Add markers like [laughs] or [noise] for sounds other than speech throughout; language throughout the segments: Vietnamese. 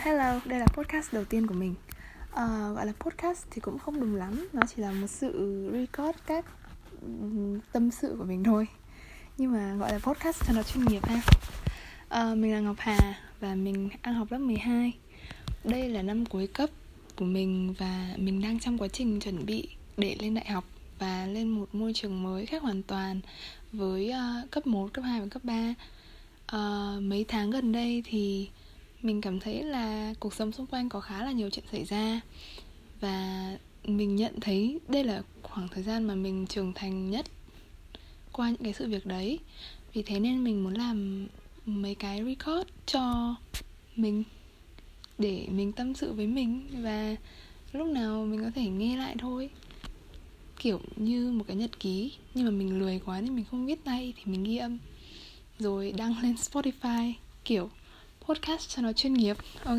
hello, đây là podcast đầu tiên của mình. À, Gọi là podcast thì cũng không đúng lắm Nó chỉ là một sự record các tâm sự của mình thôi. Nhưng mà gọi là podcast cho nó chuyên nghiệp ha. À, Mình là Ngọc Hà và mình đang học lớp 12 Đây là năm cuối cấp của mình và mình đang trong quá trình chuẩn bị để lên đại học Và lên một môi trường mới khác hoàn toàn với uh, cấp 1, cấp 2 và cấp 3 uh, Mấy tháng gần đây thì mình cảm thấy là cuộc sống xung quanh có khá là nhiều chuyện xảy ra. Và mình nhận thấy đây là khoảng thời gian mà mình trưởng thành nhất qua những cái sự việc đấy. Vì thế nên mình muốn làm mấy cái record cho mình, để mình tâm sự với mình và lúc nào mình có thể nghe lại thôi. Kiểu như một cái nhật ký, nhưng mà mình lười quá nên mình không viết tay thì mình ghi âm. Rồi đăng [laughs] lên Spotify, kiểu podcast cho nó chuyên nghiệp. Ok.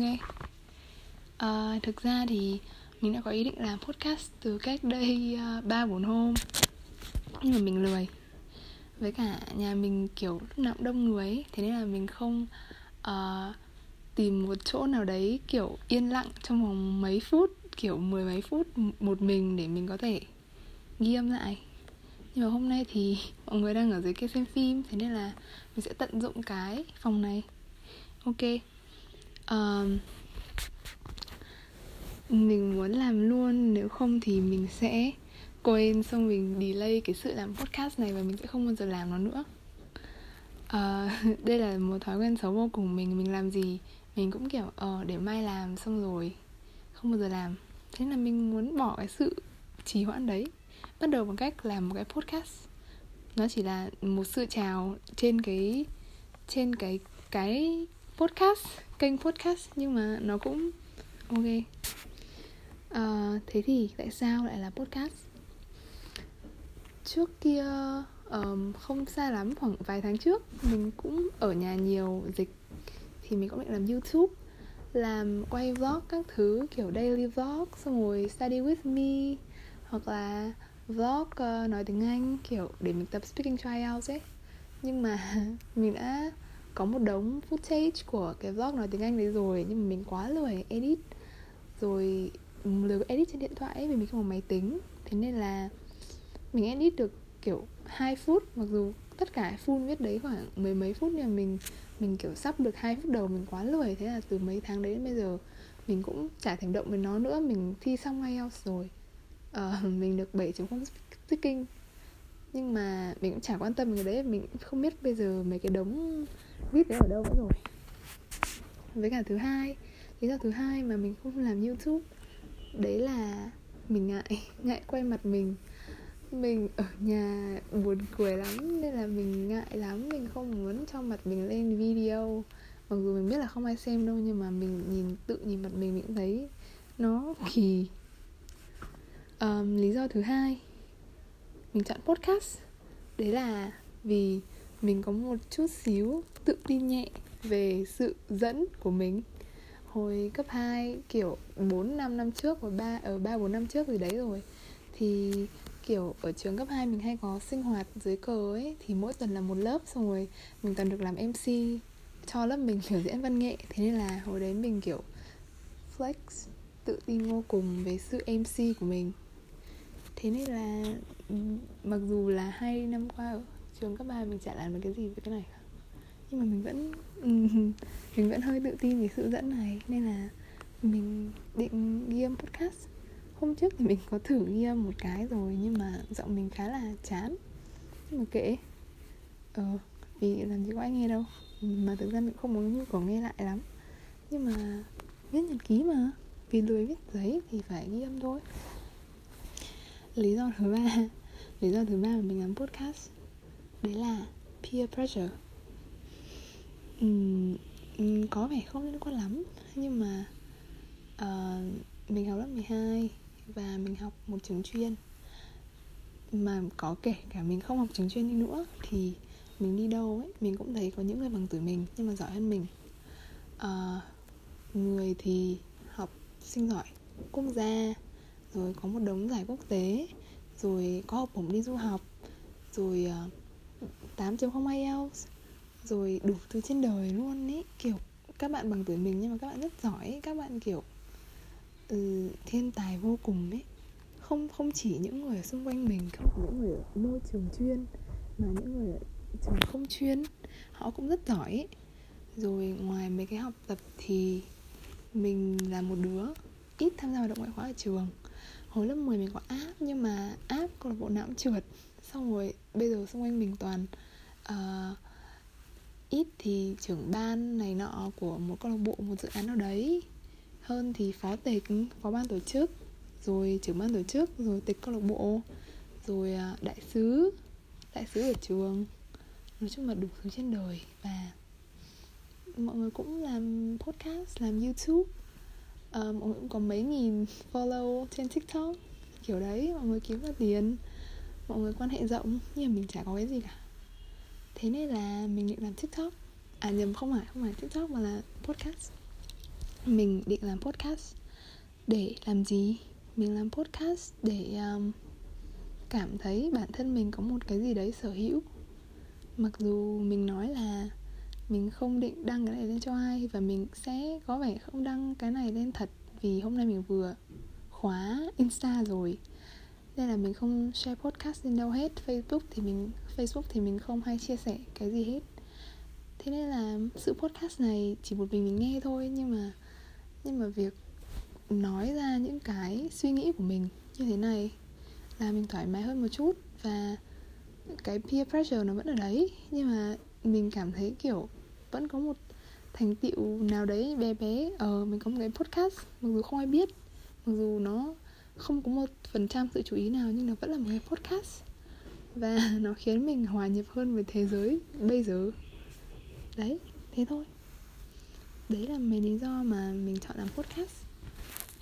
À, thực ra thì mình đã có ý định làm podcast từ cách đây ờ, ba uh, bốn hôm. Nhưng mà mình lười. Với cả nhà mình kiểu lúc nào cũng đông người ấy, thế nên là mình không uh, tìm một chỗ nào đấy kiểu yên lặng trong vòng mấy phút kiểu mười mấy phút một mình để mình có thể ghi âm lại. Nhưng mà hôm nay thì [laughs] mọi người đang ở dưới kia xem phim thế nên là mình sẽ tận dụng cái phòng này ok. Um, mình muốn làm luôn nếu không thì mình sẽ quên xong mình delay cái sự làm podcast này và mình sẽ không bao giờ làm nó nữa. Uh, [laughs] đây là một thói quen xấu vô cùng. Mình mình làm gì mình cũng kiểu ờ uh, để mai làm xong rồi không bao giờ làm. Thế là mình muốn bỏ cái sự trì hoãn đấy bắt đầu bằng cách làm một cái podcast. Nó chỉ là một sự chào trên cái trên cái cái podcast kênh podcast nhưng mà nó cũng ok. À, thế thì tại sao lại là podcast? Trước kia um, không xa lắm khoảng vài tháng trước mình cũng ở nhà nhiều dịch thì mình cũng định làm youtube làm quay vlog các thứ kiểu daily vlog xong rồi study with me hoặc là vlog uh, nói tiếng anh kiểu để mình tập speaking trials ấy. Nhưng mà [laughs] mình đã có một đống footage của cái vlog nói tiếng Anh đấy rồi nhưng mà mình quá lười edit. Rồi ừ, lười edit trên điện thoại ấy, vì mình không có máy tính. Thế nên là mình edit được kiểu 2 phút mặc dù tất cả full viết đấy khoảng mười mấy phút nhưng mà mình mình kiểu sắp được hai phút đầu mình quá lười. Thế là từ mấy tháng đấy đến bây giờ mình cũng chả thèm động với nó nữa. Mình thi xong IELTS rồi. Uh, [laughs] mình được 7.0 speaking nhưng mà mình cũng chả quan tâm cái đấy mình không biết bây giờ mấy cái đống viết đấy ở đâu nữa rồi. Với cả thứ hai lý do thứ hai mà mình không làm youtube đấy là mình ngại [laughs] ngại quay mặt mình. Mình ở nhà buồn cười lắm nên là mình ngại lắm mình không muốn cho mặt mình lên video. Mặc dù mình biết là không ai xem đâu nhưng mà mình nhìn tự nhìn mặt mình mình cũng thấy nó kỳ. Um, lý do thứ hai mình chọn podcast. Đấy là vì mình có một chút xíu tự tin nhẹ về sự dẫn của mình. Hồi cấp 2 kiểu 4 năm năm trước và ba ở 3 4 năm trước gì đấy rồi. Thì, kiểu, ở trường cấp 2 mình hay có sinh hoạt dưới cờ ấy, thì mỗi tuần là một lớp xong rồi mình toàn được làm MC cho lớp mình biểu diễn văn nghệ. Thế nên là hồi đấy mình, kiểu, flex, tự tin vô cùng về sự MC của mình. Thế nên là mặc dù là hai năm qua ở trường cấp 3 mình chả làm được cái gì với cái này cả. Nhưng mà mình vẫn [laughs] mình vẫn hơi tự tin về sự dẫn này. Nên là mình định ghi âm podcast. Hôm trước thì mình có thử ghi âm một cái rồi, nhưng mà giọng mình khá là chán. Nhưng mà kệ. Ờ vì làm gì có ai nghe đâu. Mà thực ra mình không muốn nhu cầu nghe lại lắm. Nhưng mà viết nhật ký mà. Vì lười viết giấy thì phải ghi âm thôi. Lý do thứ ba lý do thứ ba mà mình làm podcast đấy là peer pressure. Uhm, có vẻ không liên quan lắm nhưng mà uh, mình học lớp 12 và mình học một trường chuyên. Mà có kể cả mình không học trường chuyên đi nữa thì mình đi đâu ấy mình cũng thấy có những người bằng tuổi mình nhưng mà giỏi hơn mình. Uh, người thì học sinh giỏi quốc gia rồi có một đống giải quốc tế rồi có học bổng đi du học. Rồi à, uh, 8.0 IELTS. Rồi đủ thứ trên đời luôn ấy kiểu các bạn bằng tuổi mình nhưng mà các bạn rất giỏi các bạn kiểu ừ, thiên tài vô cùng ấy không không chỉ những người ở xung quanh mình không chỉ những người ở môi trường chuyên mà những người ở trường không chuyên họ cũng rất giỏi ấy. rồi ngoài mấy cái học tập thì mình là một đứa ít tham gia hoạt động ngoại khóa ở trường hồi lớp 10 mình có áp nhưng mà áp câu lạc bộ não trượt. Xong rồi bây giờ xung quanh mình toàn uh, ít thì trưởng ban này nọ của một câu lạc bộ một dự án nào đấy. Hơn thì phó tịch phó ban tổ chức rồi trưởng ban tổ chức rồi tịch câu lạc bộ rồi uh, đại sứ đại sứ ở trường. Nói chung là đủ thứ trên đời và mọi người cũng làm podcast làm youtube um, mọi người cũng có mấy nghìn follow trên tiktok kiểu đấy mọi người kiếm ra tiền mọi người quan hệ rộng nhưng mà mình chả có cái gì cả. Thế nên là mình định làm tiktok. À nhầm không phải không phải tiktok mà là podcast. Mình định làm podcast để làm gì? Mình làm podcast để um, cảm thấy bản thân mình có một cái gì đấy sở hữu. Mặc dù mình nói là mình không định đăng cái này lên cho ai và mình sẽ có vẻ không đăng cái này lên thật vì hôm nay mình vừa khóa insta rồi. Nên là mình không share podcast lên đâu hết. Facebook thì mình, facebook thì mình không hay chia sẻ cái gì hết. Thế nên là sự podcast này chỉ một mình mình nghe thôi, nhưng mà nhưng mà việc nói ra những cái suy nghĩ của mình như thế này là mình thoải mái hơn một chút và cái peer pressure nó vẫn ở đấy. Nhưng mà mình cảm thấy, kiểu vẫn có một thành tựu nào đấy bé bé. Ở mình có một cái podcast mặc dù không ai biết mặc dù nó không có một phần trăm sự chú ý nào nhưng nó vẫn là một cái podcast. Và [laughs] nó khiến mình hòa nhập hơn với thế giới bây giờ. Đấy thế thôi. Đấy là mấy lý do mà mình chọn làm podcast.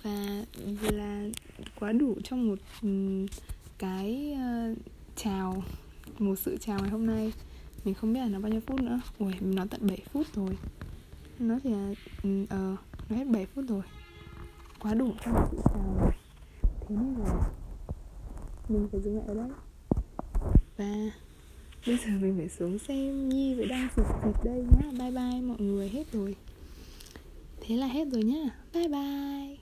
Và là quá đủ trong một cái uh, chào một sự chào ngày hôm nay mình không biết là nó bao nhiêu phút nữa. Ui mình nói tận 7 phút rồi. Nó thì là ừ, ờ uh, nó hết 7 phút rồi. Quá đủ. Cho một sự chào thế nên là mình phải dừng lại ở đây. Và bây giờ mình phải xuống xem nhi với đang sụp thịt đây nhá. Bye bye mọi người hết rồi. Thế là hết rồi nhá. Bye bye.